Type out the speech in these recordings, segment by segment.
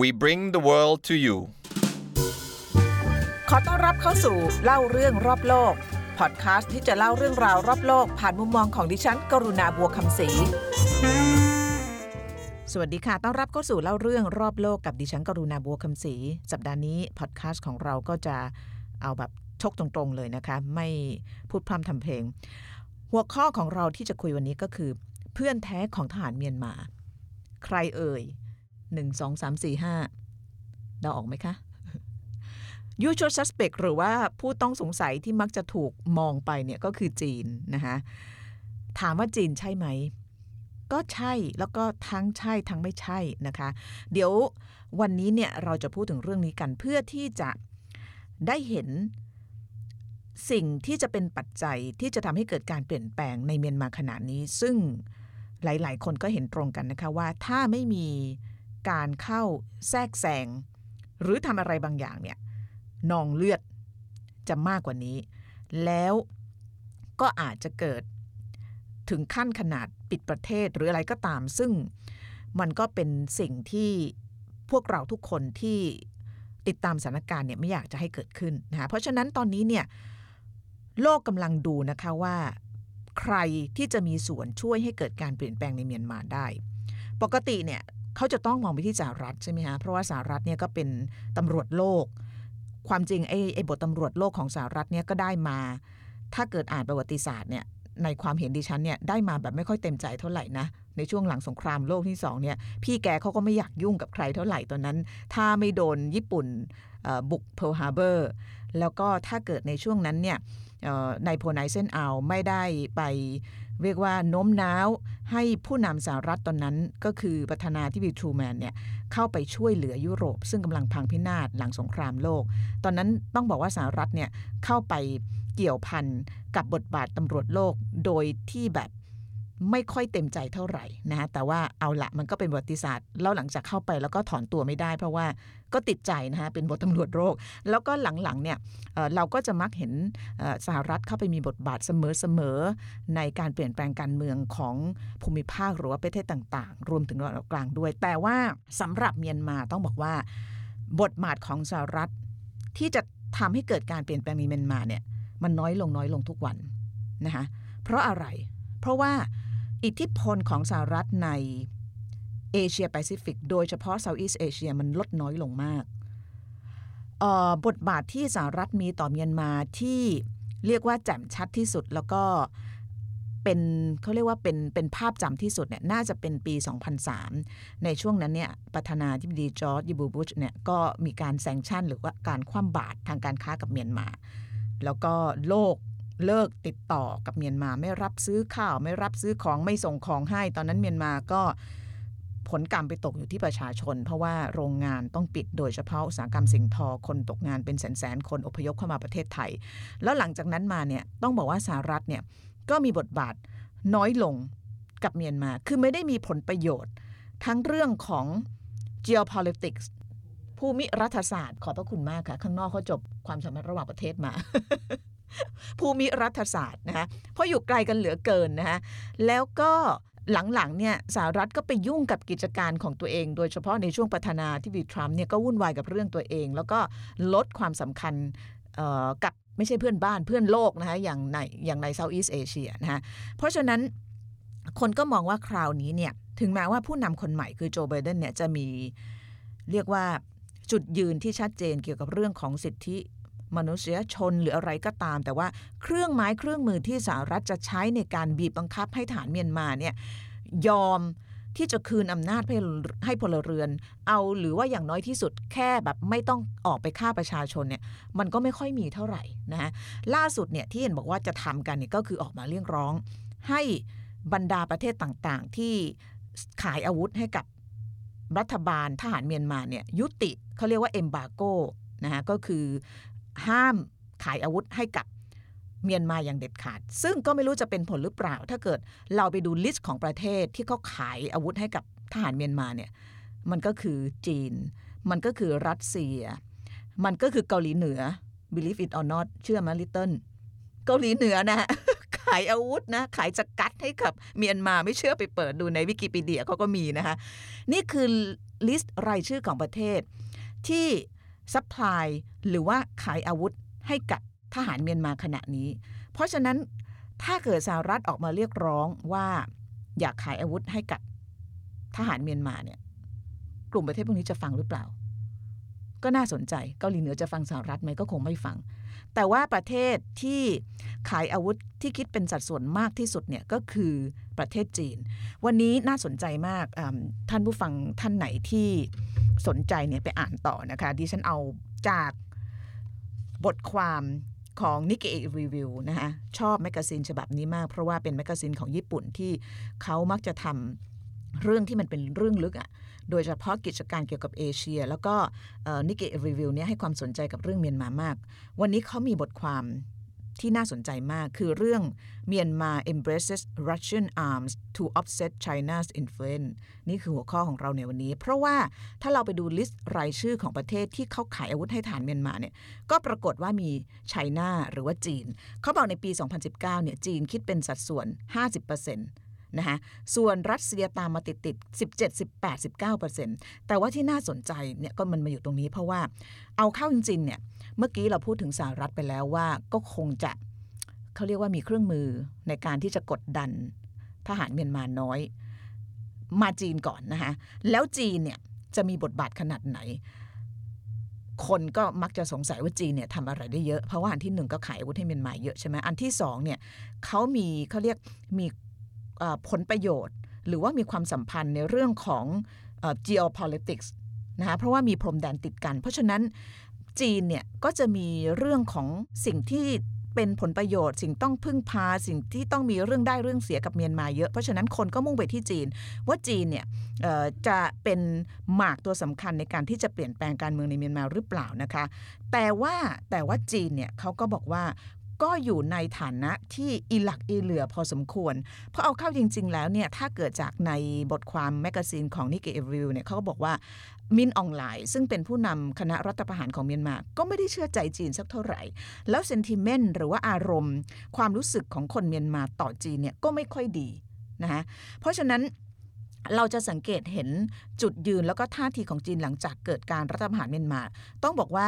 We bring the world to you ขอต้อนรับเข้าสู่เล่าเรื่องรอบโลก พอดแคสต์ที่จะเล่าเรื่องราวรอบโลก ผ่านมุมมองของดิฉัน กรุณาบัวคำศรี สวัสดีค่ะ ต้อนรับเข้าสู่เล่าเรื่องรอบโลกกับดิฉัน กรุณาบัวคำศรี สัปดาห์นี้พอดแคสต์ของเราก็จะเอาแบบชกตรงๆเลยนะคะ ไม่พูดพร่ำทำเพลง หัวข้อของเราที่จะคุยวันนี้ก็คือ เพื่อนแท้ของทหารเมียนมา ใครเอ่ย หนึ่งสองสามสี่ห้าเดาออกไหมคะ usual suspect หรือว่าผู้ต้องสงสัยที่มักจะถูกมองไปเนี่ยก็คือจีนนะคะถามว่าจีนใช่ไหม ก็ใช่แล้วก็ทั้งใช่ทั้งไม่ใช่นะคะ เดี๋ยววันนี้เนี่ยเราจะพูดถึงเรื่องนี้กันเพื่อที่จะได้เห็นสิ่งที่จะเป็นปัจจัยที่จะทำให้เกิดการเปลี่ยนแปลงในเมียนมาขณะนี้ ซึ่งหลาย ๆ คนก็เห็นตรงกันนะคะว่าถ้าไม่มี การเข้าแทรกแซงหรือทำอะไรบางอย่างเนี่ยนองเลือดจะมากกว่านี้ แล้วก็อาจจะเกิดถึงขั้นขนาดปิดประเทศหรืออะไรก็ตาม ซึ่งมันก็เป็นสิ่งที่พวกเราทุกคนที่ติดตามสถานการณ์เนี่ยไม่อยากจะให้เกิดขึ้นนะคะเพราะฉะนั้นตอนนี้เนี่ยโลกกำลังดูนะคะว่าใครที่จะมีส่วนช่วยให้เกิดการเปลี่ยนแปลงในเมียนมาได้ ปกติเนี่ย เขาจะต้องมองไปที่สหรัฐใช่ไหมคะเพราะว่าสหรัฐเนี่ยก็เป็นตำรวจโลก ความจริงไอ้ไอ้บทตำรวจโลกของสหรัฐเนี่ยก็ได้มา ถ้าเกิดอ่านประวัติศาสตร์เนี่ยในความเห็นดิฉันเนี่ยได้มาแบบไม่ค่อยเต็มใจเท่าไหร่นะในช่วงหลังสงครามโลกที่สองเนี่ยพี่แกเขาก็ไม่อยากยุ่งกับใครเท่าไหร่ตอนนั้น ถ้าไม่โดนญี่ปุ่นบุกเพิร์ลฮาร์เบอร์แล้วก็ถ้าเกิดในช่วงนั้นเนี่ยนายพลไอเซนฮาวร์ไม่ได้ไป เรียกว่าโน้มน้าวให้ผู้นำสหรัฐตอนนั้นก็คือประธานาธิบดีทรูแมนเนี่ยเข้าไปช่วยเหลือยุโรป ซึ่งกำลังพังพินาศหลังสงครามโลก ตอนนั้นต้องบอกว่าสหรัฐเนี่ยเข้าไปเกี่ยวพันกับ บทบาทตำรวจโลกโดยที่แบบ ไม่ค่อยเต็มใจเท่าไหร่นะฮะแต่ว่าเอาละมันก็เป็นประวัติศาสตร์แล้วหลังจากเข้าไปแล้วก็ถอนตัวไม่ได้ เพราะว่าก็ติดใจนะฮะเป็นบทตำรวจโลกแล้วก็หลังๆเนี่ยเราก็จะมักเห็นสหรัฐเข้าไปมีบทบาทเสมอๆในการเปลี่ยนแปลงการเมืองของภูมิภาคหรือว่าประเทศต่างๆ รวมถึงตะวันออกกลางด้วย แต่ว่าสำหรับเมียนมาต้องบอกว่า บทบาทของสหรัฐที่จะทำให้เกิดการเปลี่ยนแปลงในเมียนมาเนี่ยมันน้อยลงน้อยลงทุกวันนะคะเพราะอะไร เพราะว่า อิทธิพลของสหรัฐในเอเชียแปซิฟิกโดยเฉพาะ Southeast Asia มันลดน้อยลงมากบทบาทที่สหรัฐมีต่อเมียนมาที่เรียกว่าแจ่มชัดที่สุดแล้วก็เป็นเขาเรียกว่าเป็นเป็นภาพจำที่สุดเนี่ยน่าจะเป็นปี 2003 ในช่วงนั้นเนี่ยประธานาธิบดีจอร์จดับเบิลยูบุชเนี่ยก็มีการแซงชั่นหรือว่าการคว่ำบาตรทางการค้ากับเมียนมา แล้วก็โลก เลิกติดต่อกับเมียนมาไม่รับซื้อข้าวไม่รับซื้อของไม่ส่งของให้ ตอนนั้นเมียนมาก็ผลกรรมไปตกอยู่ที่ประชาชน เพราะว่าโรงงานต้องปิดโดยเฉพาะอุตสาหกรรมสิ่งทอคนตกงานเป็นแสนแสนคนอพยพเข้ามาประเทศไทย แล้วหลังจากนั้นมาเนี่ยต้องบอกว่าสหรัฐเนี่ยก็มีบทบาทน้อยลงกับเมียนมา คือไม่ได้มีผลประโยชน์ ทั้งเรื่องของ geopolitics ภูมิรัฐศาสตร์ ขอบพระคุณมากค่ะ ข้างนอกเขาจบความสัมพันธ์ระหว่างประเทศมา ภูมิรัฐศาสตร์นะคะเพราะอยู่ไกลกันเหลือเกินนะคะแล้วก็หลังๆเนี่ยสหรัฐก็ไปยุ่งกับกิจการของตัวเอง โดยเฉพาะในช่วงประธานาธิบดีทรัมป์เนี่ยก็วุ่นวายกับเรื่องตัวเอง แล้วก็ลดความสำคัญกับไม่ใช่เพื่อนบ้านเพื่อนโลกนะคะอย่างในอย่างในเซาท์อีสเอเชียนะคะเพราะฉะนั้นคนก็มองว่าคราวนี้เนี่ยถึงแม้ว่าผู้นำคนใหม่คือโจไบเดนเนี่ยจะมีเรียกว่าจุดยืนที่ชัดเจนเกี่ยวกับเรื่องของสิทธิ มนุษยชนหรืออะไรก็ตาม แต่ว่าเครื่องไม้เครื่องมือที่สหรัฐจะใช้ในการบีบบังคับให้ฐานเมียนมาเนี่ยยอมที่จะคืนอำนาจให้ให้พลเรือน เอาหรือว่าอย่างน้อยที่สุดแค่แบบไม่ต้องออกไปฆ่าประชาชนเนี่ยมันก็ไม่ค่อยมีเท่าไหร่นะฮะล่าสุดเนี่ยที่เห็นบอกว่าจะทำกันเนี่ยก็คือออกมาเรียกร้อง ให้บรรดาประเทศต่างๆ ที่ขายอาวุธให้กับรัฐบาลทหารเมียนมาเนี่ยยุติเขาเรียกว่า embargo นะฮะก็คือ ห้ามขายอาวุธให้กับเมียนมาอย่างเด็ดขาด ซึ่งก็ไม่รู้จะเป็นผลหรือเปล่า ถ้าเกิดเราไปดู list ของประเทศที่เขาขายอาวุธให้กับทหารเมียนมาเนี่ยมันก็คือจีน มันก็คือรัสเซีย มันก็คือเกาหลีเหนือ believe it or not เชื่อมา little เกาหลีเหนือนะขายอาวุธนะ ขาย Scud ให้กับเมียนมาไม่เชื่อไปเปิดดูในวิกิพีเดียเขาก็มีนะคะ นี่คือ list รายชื่อของประเทศที่ supply หรือว่าขายอาวุธให้กับทหารเมียนมาขณะนี้ เพราะฉะนั้นถ้าเกิดสหรัฐออกมาเรียกร้องว่าอย่าขายอาวุธให้กับทหารเมียนมาเนี่ย กลุ่มประเทศพวกนี้จะฟังหรือเปล่า ก็น่าสนใจเกาหลีเหนือจะฟังสหรัฐไหมก็คงไม่ฟัง แต่ว่าประเทศที่ขายอาวุธที่คิดเป็นสัดส่วนมากที่สุดเนี่ยก็คือประเทศจีน วันนี้น่าสนใจมากท่านผู้ฟังท่านไหนที่สนใจเนี่ยไปอ่านต่อนะคะดิฉันเอาจากบทความของ Nikkei Review นะคะชอบ magazine ฉบับนี้มากเพราะว่าเป็น magazine ของญี่ปุ่นที่เขามักจะทำ เรื่องที่มันเป็นเรื่องลึกอะ่ะโดยเฉพาะกิจการเกี่ยวกับเอเชีย แล้วก็นิกเกรีวิวเนี่ยให้ความสนใจกับเรื่องเมียนมามาก วันนี้เขามีบทความที่น่าสนใจมากคือเรื่องเมียนมา embraces Russian arms to offset China's influence นี่คือหัวข้อของเราในวันนี้ เพราะว่าถ้าเราไปดูลิสต์รายชื่อของประเทศที่เขาขายอาวุธให้ฐานเมียนมาเนี่ยก็ปรากฏว่ามีไชน่าหรือว่าจีน เขาบอกในปี 2019 เนี่ยจีนคิดเป็นสัดส่วน 50% นะคะส่วนรัสเซียตามมาติดติด17 18 19 แต่ว่าที่น่าสนใจเนี่ยก็มันมาอยู่ตรงนี้เพราะว่าเอาเข้าจริงๆเนี่ยเมื่อกี้เราพูดถึงสหรัฐไปแล้วว่าก็คงจะเขาเรียกว่ามีเครื่องมือในการที่จะกดดันทหารเมียนมาน้อย มาจีนก่อนนะคะแล้วจีนเนี่ยจะมีบทบาทขนาดไหน คนก็มักจะสงสัยว่าจีนเนี่ยทำอะไรได้เยอะ เพราะว่าอันที่หนึ่งก็ขายอาวุธให้เมียนมาเยอะใช่ไหมอันที่สองเนี่ยเขามีเขาเรียกมี ผลประโยชน์ หรือว่ามีความสัมพันธ์ในเรื่องของ geopolitics นะคะเพราะว่ามีพรมแดนติดกัน เพราะฉะนั้นจีนเนี่ยก็จะมีเรื่องของสิ่งที่เป็นผลประโยชน์ สิ่งต้องพึ่งพาสิ่งที่ต้องมีเรื่องได้เรื่องเสียกับเมียนมาเยอะ เพราะฉะนั้นคนก็มุ่งไปที่จีน ว่าจีนเนี่ยจะเป็นหมากตัวสำคัญในการที่จะเปลี่ยนแปลงการเมืองในเมียนมาหรือเปล่านะคะ แต่ว่าแต่ว่าจีนเนี่ยเขาก็บอกว่า ก็อยู่ในฐานะที่อีหลักอีเหลื่อพอสมควร เพราะเอาเข้าจริง ๆ แล้วเนี่ยถ้าเกิดจากในบทความ magazine ของ Nikkei Review เนี่ยเขาก็บอกว่ามินอ่องหล่ายซึ่งเป็นผู้นำคณะรัฐประหารของเมียนมา ก็ไม่ได้เชื่อใจจีนสักเท่าไหร่ แล้ว sentiment หรือว่าอารมณ์ ความรู้สึกของคนเมียนมาต่อจีนเนี่ยก็ไม่ค่อยดีนะคะเพราะฉะนั้นเราจะสังเกตเห็นจุดยืนแล้วก็ท่าทีของจีนหลังจากเกิดการรัฐประหารเมียนมา ต้องบอกว่า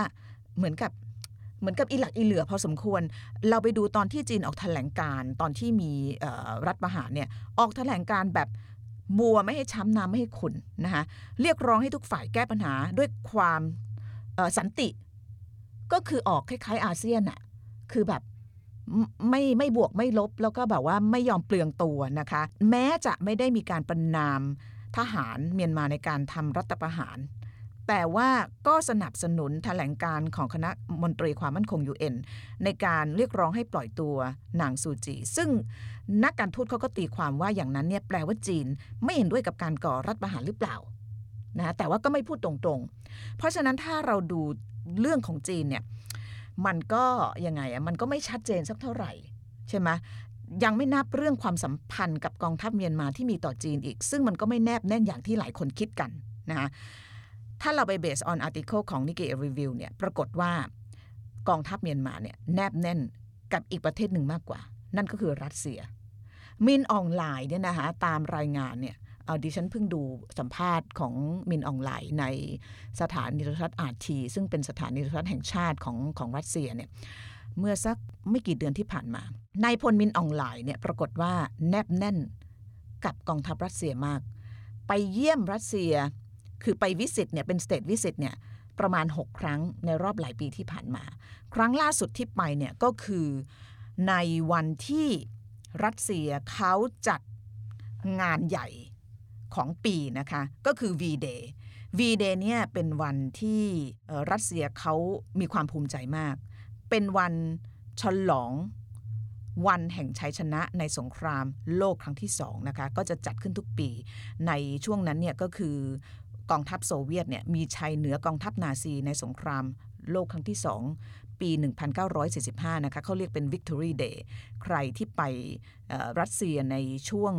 เหมือนกับ เหมือนกับอีหลักอีเหลือพอสมควร เราไปดูตอนที่จีนออกแถลงการตอนที่มีรัฐประหารเนี่ยออกแถลงการแบบบัวไม่ให้ช้ำน้ำไม่ให้ขุนนะคะเรียกร้องให้ทุกฝ่ายแก้ปัญหาด้วยความสันติ ก็คือออกคล้ายๆอาเซียนอะคือแบบไม่ไม่บวกไม่ลบแล้วก็แบบว่าไม่ยอมเปลืองตัวนะคะ แม้จะไม่ได้มีการประนามทหารเมียนมาในการทำรัฐประหาร แต่ว่าก็สนับสนุนแถลงการของคณะมนตรีความมั่นคง UN ในการเรียกร้องให้ปล่อยตัวนางซูจี ซึ่งนักการทูตเขาก็ตีความว่าอย่างนั้นเนี่ยแปลว่าจีนไม่เห็นด้วยกับการก่อรัฐประหารหรือเปล่านะแต่ว่าก็ไม่พูดตรงๆ เพราะฉะนั้นถ้าเราดูเรื่องของจีนเนี่ยมันก็ยังไงอะมันก็ไม่ชัดเจนสักเท่าไหร่ ใช่ไหมยังไม่นับเรื่องความสัมพันธ์กับกองทัพเมียนมาที่มีต่อจีนอีก ซึ่งมันก็ไม่แนบแน่นอย่างที่หลายคนคิดกันนะคะ ถ้าเราไป base on article ของ Nikkei Review เนี่ยปรากฏว่ากองทัพเมียนมาเนี่ยแนบแน่นกับอีกประเทศหนึ่งมากกว่า นั่นก็คือรัสเซีย มินอ่องหล่ายเนี่ยนะคะตามรายงานเนี่ยเอาดิฉันเพิ่งดูสัมภาษณ์ของมินอ่องหล่ายในสถานีโทรทัศน์ RT ซึ่งเป็นสถานีโทรทัศน์แห่งชาติของของรัสเซียเนี่ยเมื่อสักไม่กี่เดือนที่ผ่านมานายพลมินอ่องหล่ายเนี่ยปรากฏว่าแนบแน่นกับกองทัพรัสเซียมาก ไปเยี่ยมรัสเซีย คือไป visit เนี่ยเป็น state visit เนี่ยประมาณ 6 ครั้งในรอบหลายปีที่ผ่านมา ครั้งล่าสุดที่ไปเนี่ยก็คือในวันที่รัสเซียเขาจัดงานใหญ่ของปีนะคะก็คือ V-Day V-Day เนี่ยเป็นวันที่รัสเซียเขามีความภูมิใจมาก เป็นวันฉลองวันแห่งชัยชนะในสงครามโลกครั้งที่สองนะคะก็จะจัดขึ้นทุกปีในช่วงนั้นเนี่ยก็คือ กองทัพโซเวียตเนี่ยมีชัยเหนือกองทัพนาซีในสงครามโลกครั้งที่สองปี 1945 นะคะเขาเรียกเป็น Victory Day ใครที่ไปรัสเซียในช่วง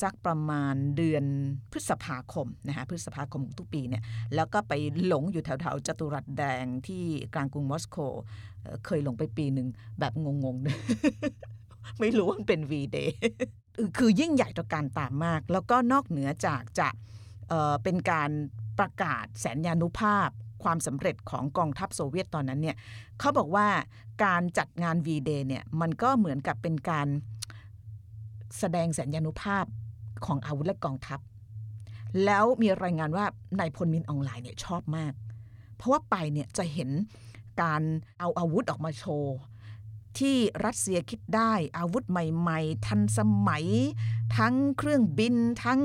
สักประมาณเดือนพฤษภาคมนะคะพฤษภาคมทุกปีเนี่ยแล้วก็ไปหลงอยู่แถวๆจตุรัสแดงที่กลางกรุงมอสโกเคยหลงไปปีหนึ่งแบบงงๆ ไม่รู้ว่ามันเป็น V-Day คือยิ่งใหญ่ต่อการตามมาก แล้วก็นอกเหนือจากจะ เป็นการประกาศแสนยานุภาพความสำเร็จของกองทัพโซเวียตตอนนั้นเนี่ยเขาบอกว่าการจัดงาน V-Day เนี่ยมันก็เหมือนกับเป็นการแสดงแสนยานุภาพของอาวุธและกองทัพ แล้วมีรายงานว่านายพลมินออนไลน์เนี่ยชอบมาก เพราะว่าไปเนี่ยจะเห็นการเอาอาวุธออกมาโชว์ ที่รัสเซียคิดได้อาวุธใหม่ ๆ ทันสมัย ทั้งเครื่องบินทั้ง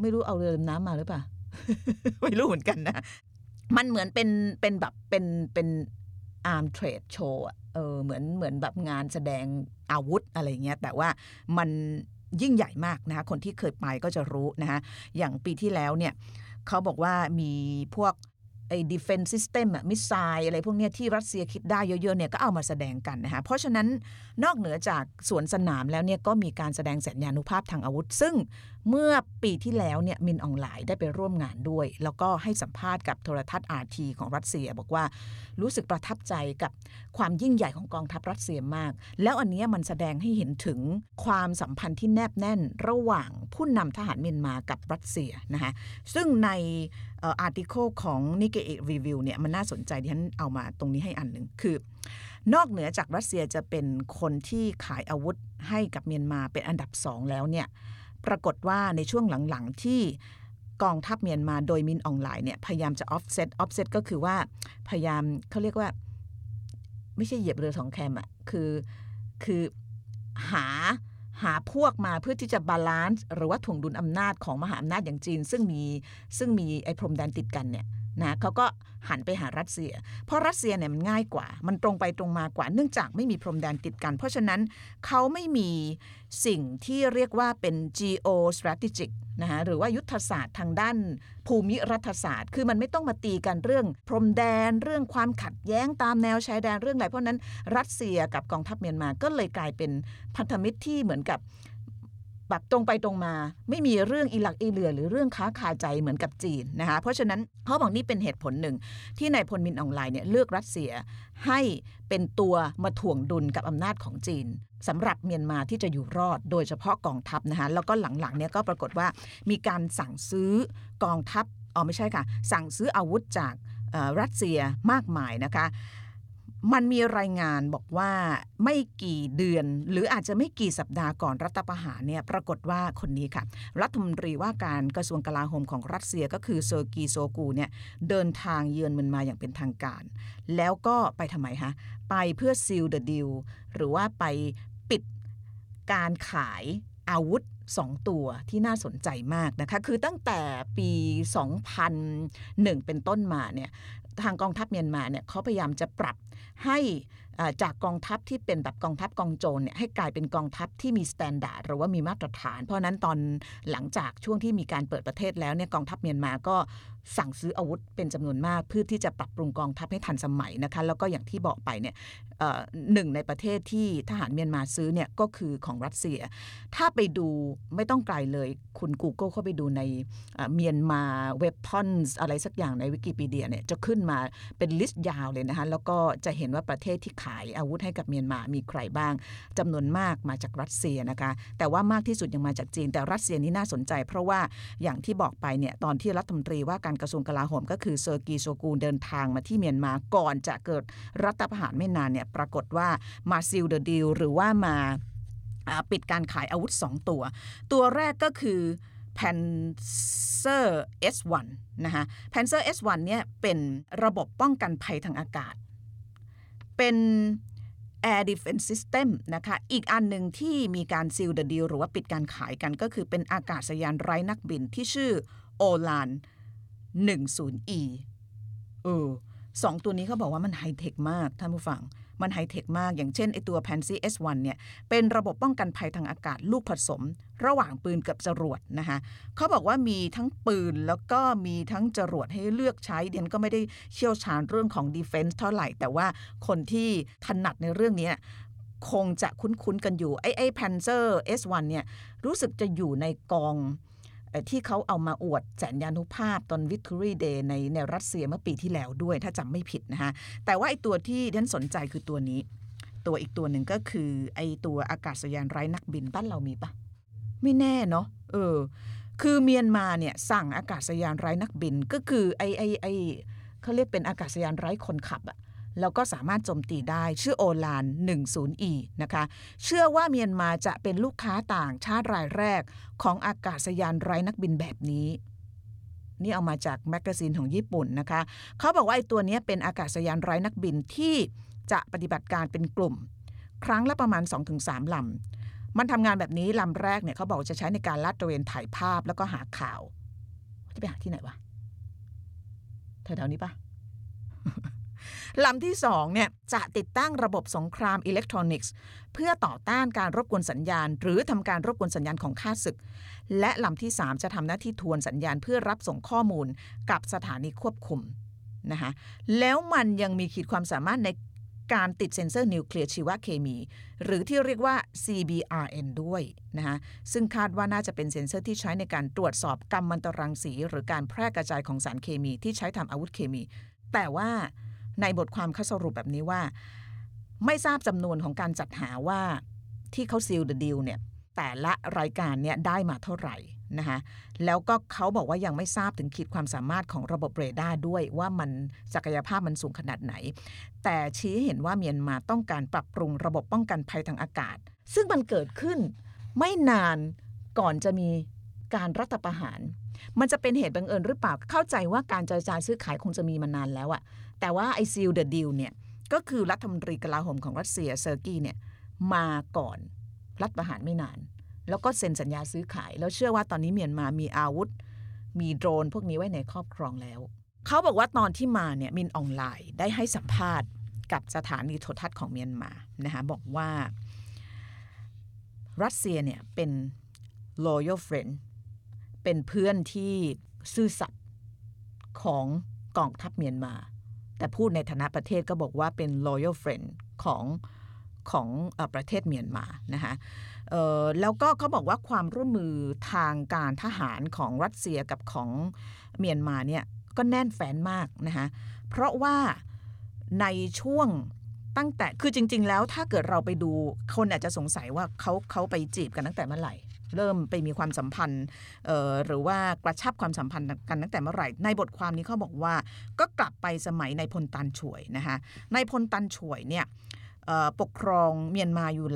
ไม่รู้เอาเรือดำน้ำมาหรือเปล่าไม่รู้เหมือนกันนะ มันเหมือนเป็นเป็นแบบเป็นเป็น arm trade show เออเหมือนเหมือนแบบงานแสดงอาวุธอะไรเงี้ยแต่ว่ามันยิ่งใหญ่มากนะคะคนที่เคยไปก็จะรู้นะคะอย่างปีที่แล้วเนี่ยเขาบอกว่ามีพวก ไอ้ defense system อะ missile อะไรพวกเนี้ยที่รัสเซียคิดได้เยอะๆเนี่ยก็เอามาแสดงกันนะคะเพราะฉะนั้นนอกเหนือจากสวนสนามแล้วเนี่ยก็มีการแสดงสัญญานุภาพทางอาวุธ ซึ่งเมื่อปีที่แล้วเนี่ยมินออนไลน์ได้ไปร่วมงานด้วย แล้วก็ให้สัมภาษณ์กับโทรทัศน์ RT ของรัสเซีย บอกว่ารู้สึกประทับใจกับความยิ่งใหญ่ของกองทัพรัสเซียมาก แล้วอันเนี้ยมันแสดงให้เห็นถึงความสัมพันธ์ที่แนบแน่น ระหว่างผู้นำทหารเมียนมากับรัสเซียนะคะซึ่งใน อาร์ติเคิลของ n i k k e i Review เนี่ยมันน่าสนใจที่ฉันเอามาตรงนี้ให้อันหนึ่งคือนอกเหนือจากรัสเซียจะเป็นคนที่ขายอาวุธให้กับเมียนมาเป็นอันดับสองแล้วเนี่ยปรากฏว่าในช่วงหลังๆที่กองทัพเมียนมาโดยมินอ่องหล่ายเนี่ยพยายามจะ offset offset ก็คือว่าพยายามเขาเรียกว่า ไม่ใช่เหยียบเรือสองแคมอะคือคือหา หาพวกมาเพื่อที่จะ balance หรือว่าถ่วงดุลอำนาจของมหาอำนาจอย่างจีน ซึ่งมีซึ่งมีไอ้พรมแดนติดกันเนี่ย นะเขาก็หันไปหารัสเซีย เพราะรัสเซียเนี่ยมันง่ายกว่า มันตรงไปตรงมากว่า เนื่องจากไม่มีพรมแดนติดกัน เพราะฉะนั้นเขาไม่มีสิ่งที่เรียกว่าเป็น geo strategic นะคะหรือว่ายุทธศาสตร์ทางด้านภูมิรัฐศาสตร์ คือมันไม่ต้องมาตีกันเรื่อง พรมแดนเรื่องความขัดแย้งตามแนวชายแดนเรื่องอะไรเพราะนั้นรัสเซียกับกองทัพเมียนมาก็เลยกลายเป็นพันธมิตรที่เหมือนกับ แบบตรงไปตรงมา ไม่มีเรื่องอีหลักอีเหลือ หรือเรื่องค้าคาใจเหมือนกับจีนนะคะเพราะฉะนั้นเขาบอกนี่เป็นเหตุผลหนึ่ง ที่นายพลมินออนไลน์เนี่ยเลือกรัสเซียให้เป็นตัวมาถ่วงดุลกับอำนาจของจีนสำหรับเมียนมาที่จะอยู่รอดโดยเฉพาะกองทัพนะคะแล้วก็หลังๆเนี่ยก็ปรากฏว่ามีการสั่งซื้อกองทัพอ๋อไม่ใช่ค่ะ สั่งซื้ออาวุธจากรัสเซียมากมายนะคะ มันมีรายงานบอกว่าไม่กี่เดือน หรืออาจจะไม่กี่สัปดาห์ก่อนรัฐประหารเนี่ยปรากฏว่าคนนี้ค่ะ รัฐมนตรีว่าการกระทรวงกลาโหมของรัสเซียก็คือเซอร์เกย์ ชอยกูเนี่ยเดินทางเยือนเมียนมาอย่างเป็นทางการ แล้วก็ไปทำไมคะไปเพื่อ seal the deal หรือว่าไปปิดการขายอาวุธ 2 ตัวที่น่าสนใจมากนะคะ คือตั้งแต่ปี 2001 เป็นต้นมาเนี่ยทางกองทัพเมียนมาเนี่ยเขาพยายามจะปรับให้ จากกองทัพที่เป็นแบบกองทัพกองโจรเนี่ยให้กลายเป็นกองทัพที่มี standard หรือว่ามีมาตรฐาน เพราะนั้นตอนหลังจากช่วงที่มีการเปิดประเทศแล้วเนี่ยกองทัพเมียนมาก็สั่งซื้ออาวุธเป็นจำนวนมาก เพื่อที่จะปรับปรุงกองทัพให้ทันสมัยนะคะแล้วก็อย่างที่บอกไปเนี่ยหนึ่งในประเทศที่ทหารเมียนมาซื้อเนี่ยก็คือของรัสเซีย ถ้าไปดูไม่ต้องไกลเลยคุณ Google เข้าไปดูในเมียนมา weapon อะไรสักอย่างในวิกิพีเดียเนี่ยจะขึ้นมาเป็น list ยาวเลยนะคะแล้วก็จะเห็นว่าประเทศที่ขายายอาวุธให้กับเมียนมามีใครบ้างจำนวนมากมาจากรัสเซียนะคะ แต่ว่ามากที่สุดยังมาจากจีน แต่รัสเซียนี่น่าสนใจ เพราะว่าอย่างที่บอกไปเนี่ยตอนที่รัฐมนตรีว่าการกระทรวงกลาโหม ก็คือเซอร์เกย์ ชอยกูเดินทางมาที่เมียนมาก่อนจะเกิดรัฐประหารไม่นานเนี่ยปรากฏว่ามา seal the deal หรือว่ามาอ่าปิดการขายอาวุธ 2 ตัว ตัวแรกก็คือ Panzer S1 นะคะ Panzer S1 เนี่ยเป็นระบบป้องกันภัยทางอากาศ เป็น Air Defense System นะคะ อีกอันหนึ่งที่มีการซีลเดอะดีลหรือว่าปิดการขายกันก็คือเป็นอากาศยานไร้นักบินที่ชื่อโอลาน 10E เออสองตัวนี้เขาบอกว่ามันไฮเทคมากท่านผู้ฟัง มันไฮเทคมาก อย่างเช่นไอตัว Pansy S1 เนี่ยเป็นระบบป้องกันภัยทางอากาศลูกผสม ระหว่างปืนกับจรวดนะคะเขาบอกว่ามีทั้งปืนแล้วก็มีทั้งจรวดให้เลือกใช้เดียนก็ไม่ได้เชี่ยวชาญเรื่องของ defense เท่าไหร่ แต่ว่าคนที่ถนัดในเรื่องนี้คงจะคุ้นๆกันอยู่ไอ้ไอ้ Panzer S1 เนี่ยรู้สึกจะอยู่ในกอง ที่เขาเอามาอวดแสนยานุภาพตอน Victory Day ในในรัสเซียเมื่อปีที่แล้วด้วยถ้าจำไม่ผิดนะคะแต่ว่าไอตัวที่ท่านสนใจคือตัวนี้ ตัวอีกตัวหนึ่งก็คือไอตัวอากาศยานไร้นักบินบ้านเรามีปะไม่แน่เนาะเออ คือเมียนมาเนี่ยสั่งอากาศยานไร้นักบินก็คือไอไอไอเขาเรียกเป็นอากาศยานไร้คนขับอะ แล้วก็สามารถโจมตีได้ชื่อโอลาน 10E นะคะ เชื่อว่าเมียนมาจะเป็นลูกค้าต่างชาติรายแรกของอากาศยานไร้นักบินแบบนี้ นี่เอามาจาก magazine ของญี่ปุ่นนะคะ เขาบอกว่าไอ้ตัวนี้เป็นอากาศยานไร้นักบินที่จะปฏิบัติการเป็นกลุ่ม ครั้งละประมาณ 2-3ลำมันทำงานแบบนี้ลำแรกเนี่ยเขาบอกจะใช้ในการลาดตระเวนถ่ายภาพแล้วก็หาข่าว จะไปหาที่ไหนวะแถวๆนี้ปะ ลำที่สองเนี่ยจะติดตั้งระบบสงครามอิเล็กทรอนิกส์เพื่อต่อต้านการรบกวนสัญญาณ หรือทำการรบกวนสัญญาณของข้าศึก และลำที่ 3 จะทำหน้าที่ทวนสัญญาณเพื่อรับส่งข้อมูลกับสถานีควบคุมนะคะแล้วมันยังมีขีดความสามารถในการติดเซ็นเซอร์นิวเคลียร์ชีวเคมี หรือที่เรียกว่า CBRN ด้วยนะคะซึ่งคาดว่าน่าจะเป็นเซ็นเซอร์ที่ใช้ในการตรวจสอบกัมมันตรังสี หรือการแพร่กระจายของสารเคมีที่ใช้ทำอาวุธเคมี แต่ว่า ในบทความเขาสรุปแบบนี้ว่า ไม่ทราบจำนวนของการจัดหาว่าที่เขา seal the deal เนี่ยแต่ละรายการเนี่ยได้มาเท่าไหร่นะคะแล้วก็เขาบอกว่ายังไม่ทราบถึงขีดความสามารถของระบบเรดาร์ด้วยว่ามันศักยภาพมันสูงขนาดไหน แต่ชี้เห็นว่าเมียนมาต้องการปรับปรุงระบบป้องกันภัยทางอากาศ ซึ่งมันเกิดขึ้นไม่นานก่อนจะมีการรัฐประหาร มันจะเป็นเหตุบังเอิญหรือเปล่าเข้าใจว่าการเจรจาซื้อขายคงจะมีมานานแล้วอะ แต่ว่าไอ้ seal the deal เนี่ยก็คือรัฐมนตรีกลาโหมของรัสเซียเซอร์เกย์เนี่ยมาก่อนรัฐประหารไม่นาน แล้วก็เซ็นสัญญาซื้อขาย แล้วเชื่อว่าตอนนี้เมียนมามีอาวุธ มีโดรนพวกนี้ไว้ในครอบครองแล้ว เขาบอกว่าตอนที่มาเนี่ยมินอ่องหล่ายได้ให้สัมภาษณ์กับสถานีโทรทัศน์ของเมียนมานะคะบอกว่ารัสเซียเนี่ยเป็น loyal friend เป็นเพื่อนที่ซื่อสัตย์ของกองทัพเมียนมา แต่พูดในฐานะประเทศก็บอกว่าเป็น loyal friend ของของอประเทศเมียนมานะคะแล้วก็เขาบอกว่าความร่วมมือทางการทหารของรัสเซียกับของเมียนมาเนี่ยก็แน่นแฟนมากนะคะเพราะว่าในช่วงตั้งแต่คือจริง ๆ แล้วถ้าเกิดเราไปดูคนอาจจะสงสัยว่าเขาเขาไปจีบกันตั้งแต่เมื่อไหร่ เริ่มไปมีความสัมพันธ์หรือว่ากระชับความสัมพันธ์กันตั้งแต่เมื่อไหร่ ในบทความนี้เขาบอกว่าก็กลับไปสมัยในพลตันช่วยนะคะในพลตันช่วยเนี่ยปกครองเมียนมาอยู่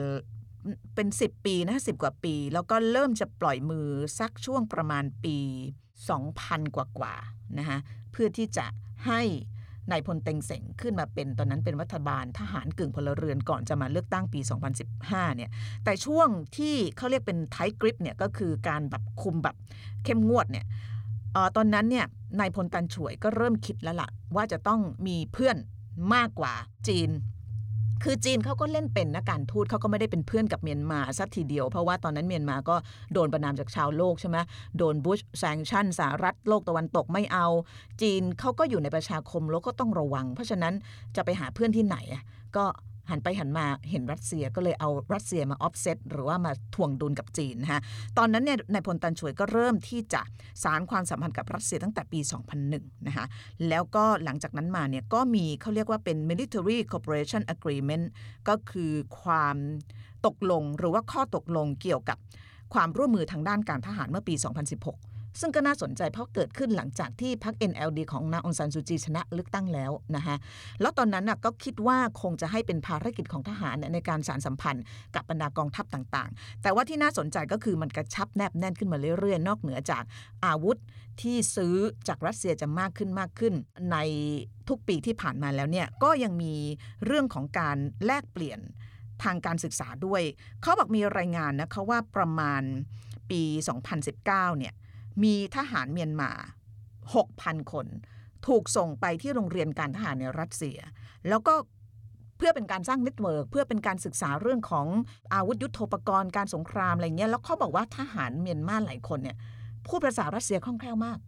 เป็น 10 ปีนะสิกว่าปี แล้วก็เริ่มจะปล่อยมือสักช่วงประมาณปี 2000 กว่ากว่านะคะเพื่อที่จะให้ นายพลเต็งเสงขึ้นมาเป็นตอนนั้นเป็นรัฐบาลทหารกึ่งพลเรือนก่อนจะมาเลือกตั้งปี 2015 เนี่ย แต่ช่วงที่เขาเรียกเป็นไทกริปเนี่ยก็คือการแบบคุมแบบเข้มงวดเนี่ยอตอนนั้นเนี่ยนายพลตันช่วยก็เริ่มคิดแล้วล่ะว่าจะต้องมีเพื่อนมากกว่าจีน คือจีนเขาก็เล่นเป็นนะการทูตเขาก็ไม่ได้เป็นเพื่อนกับเมียนมาสักทีเดียว เพราะว่าตอนนั้นเมียนมาก็โดนประนามจากชาวโลกใช่ไหมโดนบุชแซงชั่นสหรัฐโลกตะวันตกไม่เอา จีนเขาก็อยู่ในประชาคมโลกก็ต้องระวัง เพราะฉะนั้นจะไปหาเพื่อนที่ไหนก็ หันไปหันมาเห็นรัสเซียก็เลยเอารัสเซียมาออฟเซตหรือว่ามาถ่วงดุลกับจีนนะฮะตอนนั้นเนี่ยนายพลตานฉ่วยก็เริ่มที่จะสานความสัมพันธ์กับรัสเซียตั้งแต่ปี 2001 นะคะแล้วก็หลังจากนั้นมาเนี่ยก็มีเขาเรียกว่าเป็น military cooperation agreement ก็คือความตกลงหรือว่าข้อตกลงเกี่ยวกับความร่วมมือทางด้านการทหารเมื่อปี 2016 ซึ่งก็น่าสนใจเพราะเกิดขึ้นหลังจากที่พรรค NLD ของนางองซานซูจีชนะเลือกตั้งแล้วนะคะแล้วตอนนั้นก็คิดว่าคงจะให้เป็นภารกิจของทหารในการสารสัมพันธ์กับบรรดากองทัพต่างๆ แต่ว่าที่น่าสนใจก็คือมันกระชับแนบแน่นขึ้นมาเรื่อยๆ นอกเหนือจากอาวุธที่ซื้อจากรัสเซียจะมากขึ้นมากขึ้น ในทุกปีที่ผ่านมาแล้วเนี่ยก็ยังมีเรื่องของการแลกเปลี่ยนทางการศึกษาด้วย เขาบอกมีรายงานนะคะว่าประมาณปี 2019 เนี่ย มีทหารเมียนมา 6,000 คน ถูกส่งไปที่โรงเรียนการทหารในรัสเซีย แล้วก็เพื่อเป็นการสร้าง network เพื่อเป็นการศึกษาเรื่องของอาวุธยุโทโธปกรณ์การสงครามอะไรเงี้ยแล้วเขาบอกว่าทหารเมียนมาหลายคนเนี่ยพูดภาษารัสเซียคล่องแคล่วมาก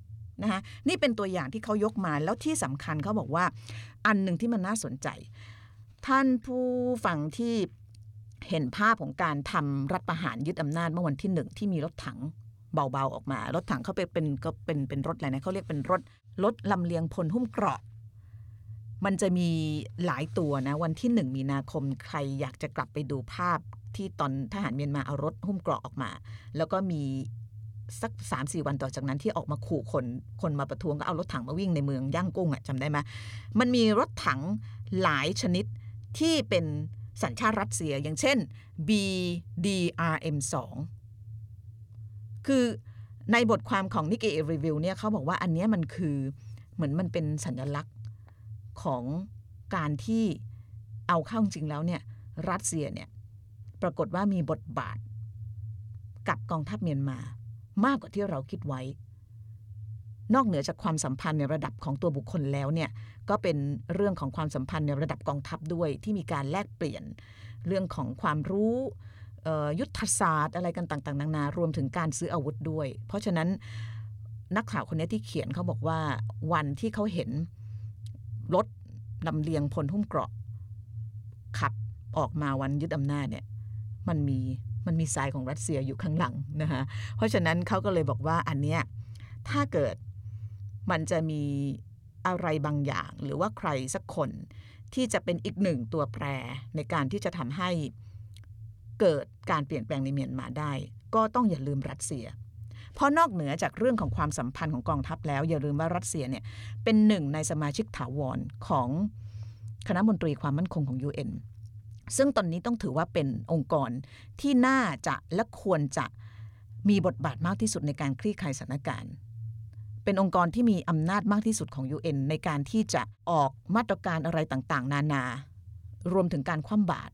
นะคะนี่เป็นตัวอย่างที่เขายกมาแล้วที่สำคัญเขาบอกว่า อันหนึ่งที่มันน่าสนใจ ท่านผู้ฟังที่เห็นภาพของการทำรัฐประหารยึดอำนาจเมื่อวันที่หนึ่งที่มีรถถัง เบาๆออกมา รถถังเขาไปเป็นก็เป็นเป็นรถอะไรนะเขาเรียกเป็นรถรถลำเลียงพลหุ้มเกราะ มันจะมีหลายตัวนะ วันที่หนึ่งมีนาคมใครอยากจะกลับไปดูภาพที่ตอนทหารเมียนมาเอารถหุ้มเกราะออกมา แล้วก็มีสักสามสี่วันต่อจากนั้นที่ออกมาขู่คนคนมาประท้วงก็เอารถถังมาวิ่งในเมืองย่างกุ้งอะจำได้ไหมมันมีรถถังหลายชนิดที่เป็นสัญชาติรัสเซีย อย่างเช่น BDRM2 คือในบทความของ Nikkei Review เนี่ยเขาบอกว่าอันนี้มันคือเหมือนมันเป็นสัญลักษณ์ของการที่เอาเข้าจริงแล้วเนี่ยรัสเซียเนี่ยปรากฏว่ามีบทบาทกับกองทัพเมียนมามากกว่าที่เราคิดไว้ นอกเหนือจากความสัมพันธ์ในระดับของตัวบุคคลแล้วเนี่ยก็เป็นเรื่องของความสัมพันธ์ในระดับกองทัพด้วยที่มีการแลกเปลี่ยน เรื่องของความรู้ ยุทธศาสตร์อะไรกันต่างๆ นานารวมถึงการซื้ออาวุธด้วย เพราะฉะนั้นนักข่าวคนนี้ที่เขียนเขาบอกว่าวันที่เขาเห็นรถลำเลียงพลหุ้มเกราะ ขับออกมาวันยึดอำนาจเนี่ย มันมีมันมีทรายของรัสเซียอยู่ข้างหลังนะคะเพราะฉะนั้นเขาก็เลยบอกว่าอันเนี้ยถ้าเกิดมันจะมีอะไรบางอย่าง หรือว่าใครสักคนที่จะเป็นอีกหนึ่งตัวแปรในการที่จะทำให้ เกิดการเปลี่ยนแปลงในเมียนมาได้ ก็ต้องอย่าลืมรัสเซีย เพราะนอกเหนือจากเรื่องของความสัมพันธ์ของกองทัพแล้ว อย่าลืมว่ารัสเซียเนี่ยเป็นหนึ่งในสมาชิกถาวรของคณะมนตรีความมั่นคงของ UN ซึ่งตอนนี้ต้องถือว่าเป็นองค์กรที่น่าจะและควรจะมีบทบาทมากที่สุดในการคลี่คลายสถานการณ์ เป็นองค์กรที่มีอำนาจมากที่สุดของ UN ในการที่จะออกมาตรการอะไรต่างๆ นานา รวมถึงการคว่ำบาตร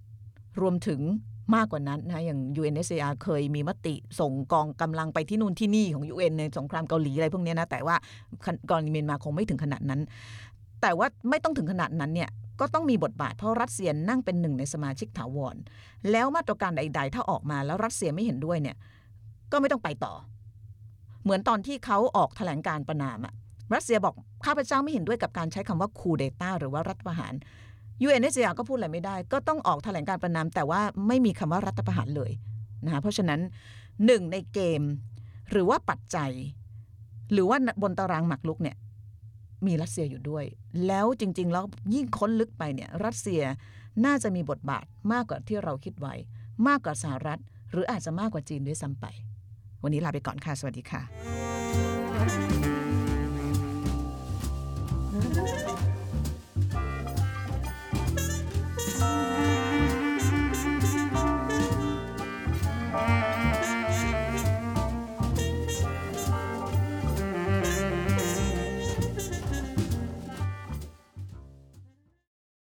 รวมถึง มากกว่านั้นนะอย่าง UNSCR เคยมีมติส่งกองกำลังไปที่นู่นที่นี่ของ UN ในสงครามเกาหลีอะไรพวกนี้นะแต่ว่ากรณีเมียนมาคงไม่ถึงขนาดนั้น แต่ว่าไม่ต้องถึงขนาดนั้นเนี่ยก็ต้องมีบทบาทเพราะรัสเซียนั่งเป็นหนึ่งในสมาชิกถาวร แล้วมาตรการใด ๆ ถ้าออกมาแล้วรัสเซียไม่เห็นด้วยเนี่ยก็ไม่ต้องไปต่อ เหมือนตอนที่เขาออกแถลงการประนามอะรัสเซียบอกข้าพเจ้าไม่เห็นด้วยกับการใช้คำว่าคูเดต้าหรือว่ารัฐประหาร UNHCR ก็พูดอะไรไม่ได้ ก็ต้องออกแถลงการประนามแต่ว่าไม่มีคำว่ารัฐประหารเลยนะคะเพราะฉะนั้นหนึ่งในเกม หรือว่าปัจจัย หรือว่าบนตารางหมากรุกเนี่ยมีรัสเซียอยู่ด้วย แล้วจริง ๆ แล้วยิ่งค้นลึกไปเนี่ยรัสเซียน่าจะมีบทบาทมากกว่าที่เราคิดไว้ มากกว่าสหรัฐ หรืออาจจะมากกว่าจีนด้วยซ้ำไป วันนี้ลาไปก่อนค่ะ สวัสดีค่ะ